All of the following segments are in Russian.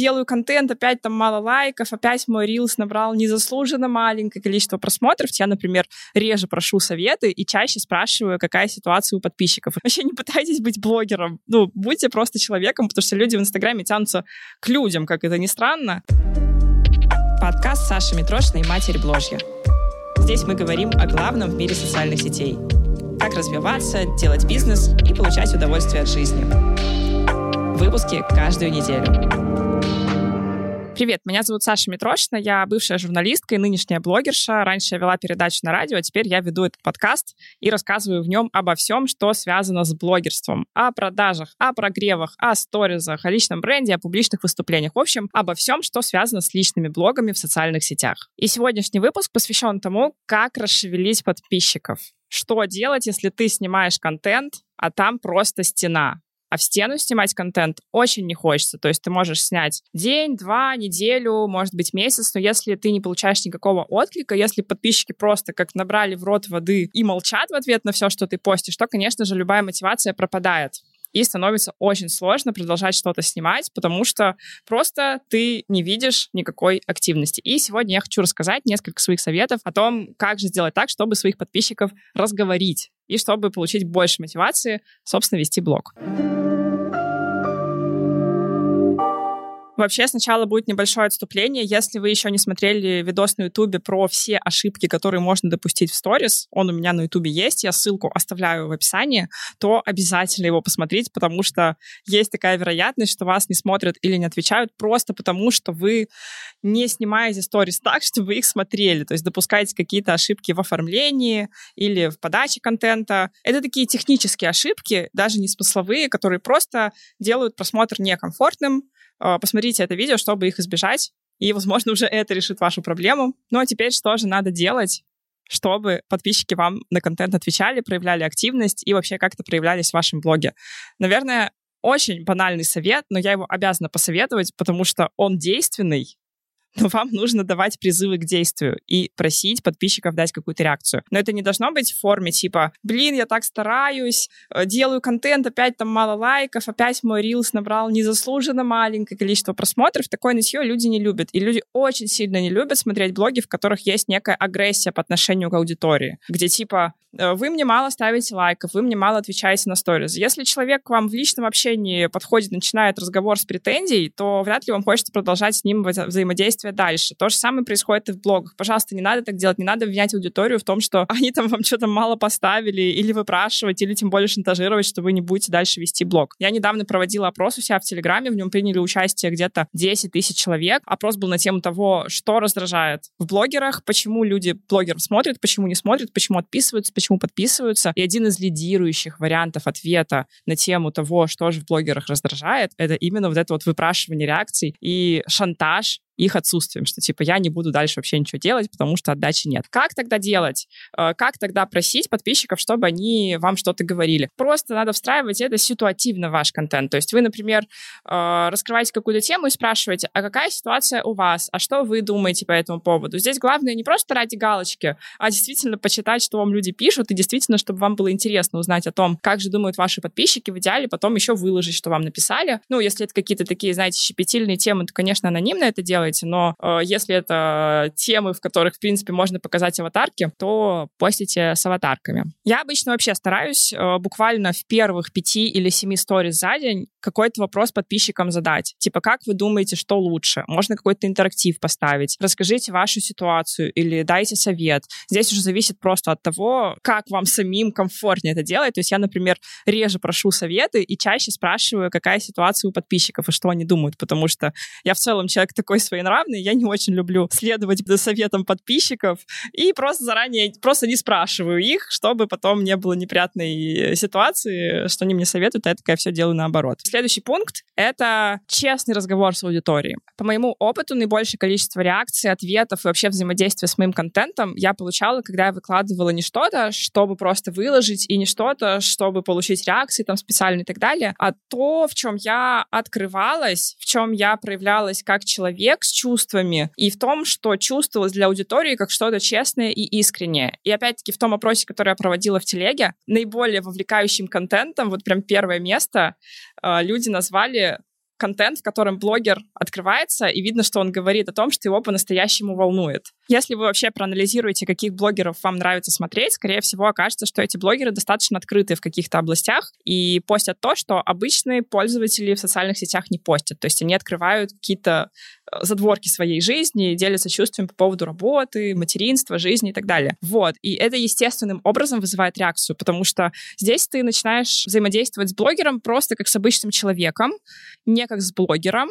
делаю контент, опять там мало лайков, опять мой рилс набрал незаслуженно маленькое количество просмотров. Я, например, реже прошу советы и чаще спрашиваю, какая ситуация у подписчиков. Вообще не пытайтесь быть блогером. Ну, будьте просто человеком, потому что люди в Инстаграме тянутся к людям, как это ни странно. Подкаст Саши Митрошиной «Матерь Бложья». Здесь мы говорим о главном в мире социальных сетей. Как развиваться, делать бизнес и получать удовольствие от жизни. Выпуски каждую неделю. Привет, меня зовут Саша Митрошина, я бывшая журналистка и нынешняя блогерша. Раньше я вела передачу на радио, а теперь я веду этот подкаст и рассказываю в нем обо всем, что связано с блогерством. О продажах, о прогревах, о сторизах, о личном бренде, о публичных выступлениях. В общем, обо всем, что связано с личными блогами в социальных сетях. И сегодняшний выпуск посвящен тому, как расшевелить подписчиков. Что делать, если ты снимаешь контент, а там просто стена? А в стену снимать контент очень не хочется. То есть ты можешь снять день, два, неделю, может быть, месяц, но если ты не получаешь никакого отклика, если подписчики просто как набрали в рот воды и молчат в ответ на все, что ты постишь, то, конечно же, любая мотивация пропадает и становится очень сложно продолжать что-то снимать, потому что просто ты не видишь никакой активности. И сегодня я хочу рассказать несколько своих советов о том, как же сделать так, чтобы своих подписчиков разговорить и чтобы получить больше мотивации, собственно, вести блог. Вообще, сначала будет небольшое отступление. Если вы еще не смотрели видос на Ютубе про все ошибки, которые можно допустить в сторис, он у меня на Ютубе есть, я ссылку оставляю в описании, то обязательно его посмотреть, потому что есть такая вероятность, что вас не смотрят или не отвечают просто потому, что вы не снимаете сторис так, чтобы их смотрели, то есть допускаете какие-то ошибки в оформлении или в подаче контента. Это такие технические ошибки, даже не смысловые, которые просто делают просмотр некомфортным, посмотрите это видео, чтобы их избежать, и, возможно, уже это решит вашу проблему. Ну а теперь что же надо делать, чтобы подписчики вам на контент отвечали, проявляли активность и вообще как-то проявлялись в вашем блоге? Наверное, очень банальный совет, но я его обязана посоветовать, потому что он действенный, но вам нужно давать призывы к действию и просить подписчиков дать какую-то реакцию. Но это не должно быть в форме типа, блин, я так стараюсь, э, делаю контент, опять там мало лайков, опять мой рилс набрал незаслуженно маленькое количество просмотров. Такое нытье люди не любят. И люди очень сильно не любят смотреть блоги, в которых есть некая агрессия по отношению к аудитории, где типа, э, вы мне мало ставите лайков, вы мне мало отвечаете на сторис. Если человек к вам в личном общении подходит, начинает разговор с претензией, то вряд ли вам хочется продолжать с ним взаимодействие действия дальше. То же самое происходит и в блогах. Пожалуйста, не надо так делать, не надо обвинять аудиторию в том, что они там вам что-то мало поставили, или выпрашивать, или тем более шантажировать, что вы не будете дальше вести блог. Я недавно проводила опрос у себя в Телеграме, в нем приняли участие где-то 10 тысяч человек. Опрос был на тему того, что раздражает в блогерах, почему люди блогеров смотрят, почему не смотрят, почему отписываются, почему подписываются. И один из лидирующих вариантов ответа на тему того, что же в блогерах раздражает, это именно вот это вот выпрашивание реакций и шантаж их отсутствием, что типа я не буду дальше вообще ничего делать, потому что отдачи нет. Как тогда делать? Э, как тогда просить подписчиков, чтобы они вам что-то говорили? Просто надо встраивать это ситуативно в ваш контент. То есть вы, например, э, раскрываете какую-то тему и спрашиваете, а какая ситуация у вас? А что вы думаете по этому поводу? Здесь главное не просто ради галочки, а действительно почитать, что вам люди пишут, и действительно, чтобы вам было интересно узнать о том, как же думают ваши подписчики, в идеале потом еще выложить, что вам написали. Ну, если это какие-то такие, знаете, щепетильные темы, то, конечно, анонимно это делать, делаете, но э, если это темы, в которых, в принципе, можно показать аватарки, то постите с аватарками. Я обычно вообще стараюсь э, буквально в первых пяти или семи сториз за день какой-то вопрос подписчикам задать. Типа, как вы думаете, что лучше? Можно какой-то интерактив поставить. Расскажите вашу ситуацию или дайте совет. Здесь уже зависит просто от того, как вам самим комфортнее это делать. То есть я, например, реже прошу советы и чаще спрашиваю, какая ситуация у подписчиков и что они думают, потому что я в целом человек такой своенравный, я не очень люблю следовать советам подписчиков и просто заранее, просто не спрашиваю их, чтобы потом не было неприятной ситуации, что они мне советуют, а я такая все делаю наоборот. Следующий пункт — это честный разговор с аудиторией. По моему опыту, наибольшее количество реакций, ответов и вообще взаимодействия с моим контентом я получала, когда я выкладывала не что-то, чтобы просто выложить, и не что-то, чтобы получить реакции там специальные и так далее, а то, в чем я открывалась, в чем я проявлялась как человек с чувствами, и в том, что чувствовалось для аудитории как что-то честное и искреннее. И опять-таки в том опросе, который я проводила в телеге, наиболее вовлекающим контентом, вот прям первое место, а, люди назвали контент, в котором блогер открывается, и видно, что он говорит о том, что его по-настоящему волнует. Если вы вообще проанализируете, каких блогеров вам нравится смотреть, скорее всего, окажется, что эти блогеры достаточно открыты в каких-то областях и постят то, что обычные пользователи в социальных сетях не постят. То есть они открывают какие-то э, задворки своей жизни, делятся чувствами по поводу работы, материнства, жизни и так далее. Вот. И это естественным образом вызывает реакцию, потому что здесь ты начинаешь взаимодействовать с блогером просто как с обычным человеком, не как с блогером,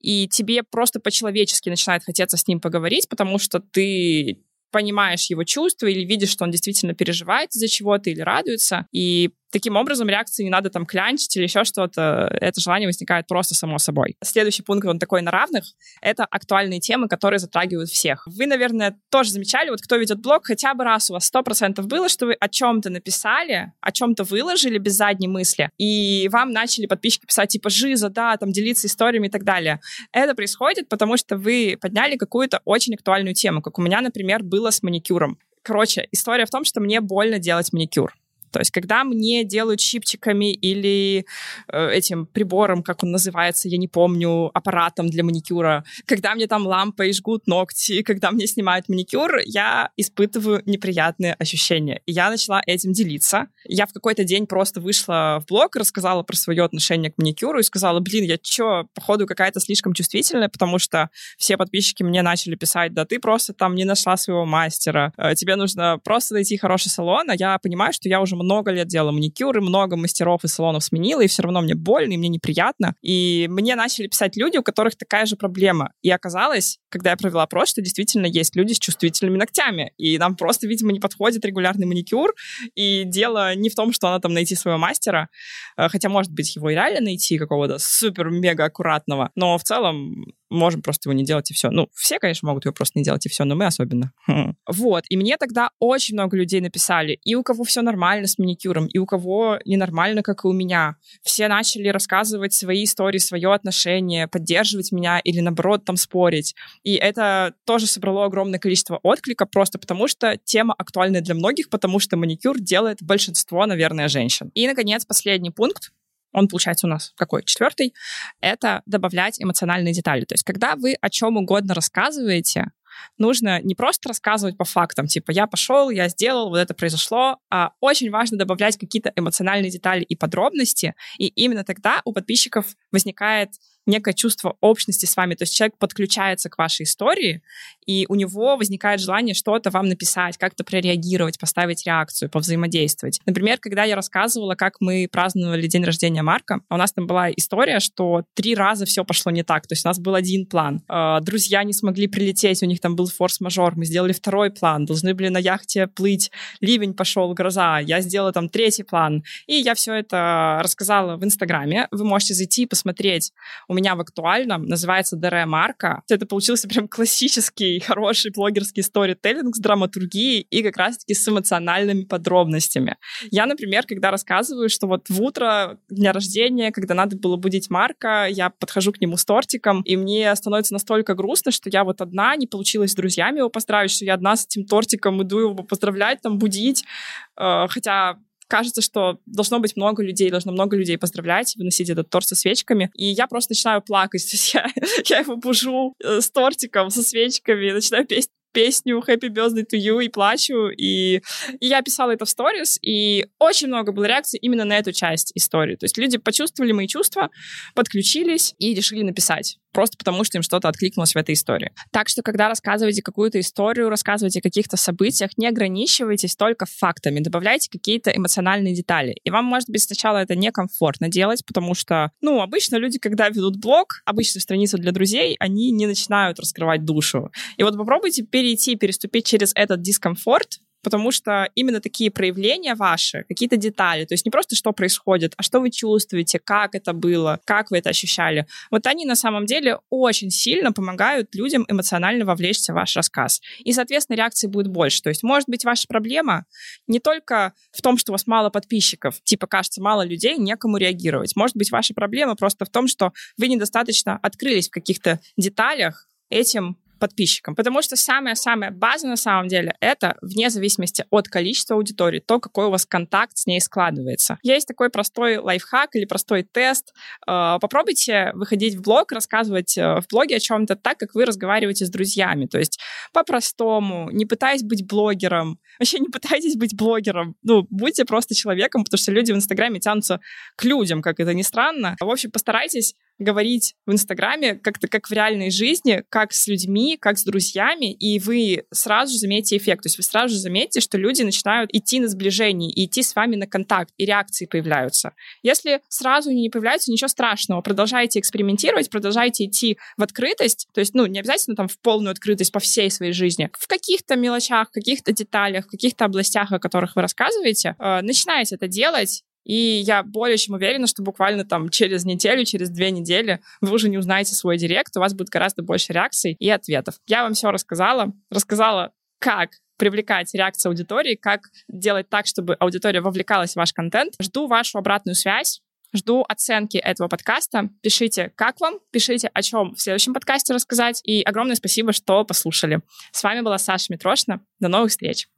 и тебе просто по-человечески начинает хотеться с ним поговорить, потому что ты понимаешь его чувства или видишь, что он действительно переживает из-за чего-то или радуется. И Таким образом, реакции не надо там клянчить или еще что-то. Это желание возникает просто само собой. Следующий пункт, он такой на равных, это актуальные темы, которые затрагивают всех. Вы, наверное, тоже замечали, вот кто ведет блог, хотя бы раз у вас сто процентов было, что вы о чем-то написали, о чем-то выложили без задней мысли, и вам начали подписчики писать типа «Жиза, да», там делиться историями и так далее. Это происходит, потому что вы подняли какую-то очень актуальную тему, как у меня, например, было с маникюром. Короче, история в том, что мне больно делать маникюр. То есть, когда мне делают щипчиками или э, этим прибором, как он называется, я не помню, аппаратом для маникюра, когда мне там лампой жгут ногти, когда мне снимают маникюр, я испытываю неприятные ощущения. И я начала этим делиться. Я в какой-то день просто вышла в блог, рассказала про свое отношение к маникюру и сказала, блин, я что, походу какая-то слишком чувствительная, потому что все подписчики мне начали писать, да ты просто там не нашла своего мастера, э, тебе нужно просто найти хороший салон, а я понимаю, что я уже много лет делала маникюры, много мастеров и салонов сменила, и все равно мне больно, и мне неприятно. И мне начали писать люди, у которых такая же проблема. И оказалось, когда я провела опрос, что действительно есть люди с чувствительными ногтями. И нам просто, видимо, не подходит регулярный маникюр. И дело не в том, что надо там найти своего мастера, э, хотя, может быть, его и реально найти какого-то супер-мега аккуратного. Но в целом можем просто его не делать и все. Ну, все, конечно, могут его просто не делать и все, но мы особенно. Хм. Вот. И мне тогда очень много людей написали, и у кого все нормально с маникюром, и у кого ненормально, как и у меня. Все начали рассказывать свои истории, свое отношение, поддерживать меня или, наоборот, там спорить. И это тоже собрало огромное количество отклика, просто потому что тема актуальна для многих, потому что маникюр делает большинство, наверное, женщин. И, наконец, последний пункт, он получается у нас какой? Четвертый. Это добавлять эмоциональные детали. То есть, когда вы о чем угодно рассказываете, нужно не просто рассказывать по фактам, типа я пошел, я сделал, вот это произошло, а очень важно добавлять какие-то эмоциональные детали и подробности, и именно тогда у подписчиков возникает некое чувство общности с вами. То есть человек подключается к вашей истории, и у него возникает желание что-то вам написать, как-то прореагировать, поставить реакцию, повзаимодействовать. Например, когда я рассказывала, как мы праздновали день рождения Марка, у нас там была история, что три раза все пошло не так. То есть у нас был один план. Э, друзья не смогли прилететь, у них там был форс-мажор. Мы сделали второй план. Должны были на яхте плыть. Ливень пошел, гроза. Я сделала там третий план. И я все это рассказала в Инстаграме. Вы можете зайти и посмотреть. У меня в актуальном называется ДР Марка. Это получился прям классический, хороший блогерский сторителлинг с драматургией и как раз-таки с эмоциональными подробностями. Я, например, когда рассказываю, что вот в утро дня рождения, когда надо было будить Марка, я подхожу к нему с тортиком, и мне становится настолько грустно, что я вот одна, не получилось с друзьями его поздравить, что я одна с этим тортиком иду его поздравлять, там, будить, э, хотя кажется, что должно быть много людей, должно много людей поздравлять, выносить этот торт со свечками. И я просто начинаю плакать. То есть я, я его бужу э, с тортиком, со свечками, начинаю петь песню Happy Birthday to You и плачу. И, и я писала это в сторис, и очень много было реакций именно на эту часть истории. То есть люди почувствовали мои чувства, подключились и решили написать. Просто потому, что им что-то откликнулось в этой истории. Так что, когда рассказываете какую-то историю, рассказываете о каких-то событиях, не ограничивайтесь только фактами, добавляйте какие-то эмоциональные детали. И вам, может быть, сначала это некомфортно делать, потому что, ну, обычно люди, когда ведут блог, обычную страницу для друзей, они не начинают раскрывать душу. И вот попробуйте перейти, переступить через этот дискомфорт, потому что именно такие проявления ваши, какие-то детали, то есть не просто что происходит, а что вы чувствуете, как это было, как вы это ощущали, вот они на самом деле очень сильно помогают людям эмоционально вовлечься в ваш рассказ. И, соответственно, реакции будет больше. То есть, может быть, ваша проблема не только в том, что у вас мало подписчиков, типа, кажется, мало людей, некому реагировать. Может быть, ваша проблема просто в том, что вы недостаточно открылись в каких-то деталях этим подписчикам. Потому что самая-самая база на самом деле это вне зависимости от количества аудитории, то, какой у вас контакт с ней складывается. Есть такой простой лайфхак или простой тест. Э, попробуйте выходить в блог, рассказывать э, в блоге о чем-то так, как вы разговариваете с друзьями. То есть по-простому, не пытаясь быть блогером. Вообще не пытайтесь быть блогером. Ну, будьте просто человеком, потому что люди в Инстаграме тянутся к людям, как это ни странно. В общем, постарайтесь говорить в Инстаграме как-то как в реальной жизни, как с людьми, как с друзьями, и вы сразу же заметите эффект. То есть вы сразу же заметите, что люди начинают идти на сближение, и идти с вами на контакт, и реакции появляются. Если сразу не появляются, ничего страшного. Продолжайте экспериментировать, продолжайте идти в открытость, то есть, ну, не обязательно там в полную открытость по всей своей жизни. В каких-то мелочах, в каких-то деталях, в каких-то областях, о которых вы рассказываете, э, начинайте это делать, и я более чем уверена, что буквально там через неделю, через две недели вы уже не узнаете свой директ, у вас будет гораздо больше реакций и ответов. Я вам все рассказала, рассказала, как привлекать реакцию аудитории, как делать так, чтобы аудитория вовлекалась в ваш контент. Жду вашу обратную связь. Жду оценки этого подкаста. Пишите, как вам, пишите, о чем в следующем подкасте рассказать. И огромное спасибо, что послушали. С вами была Саша Митрошна. До новых встреч.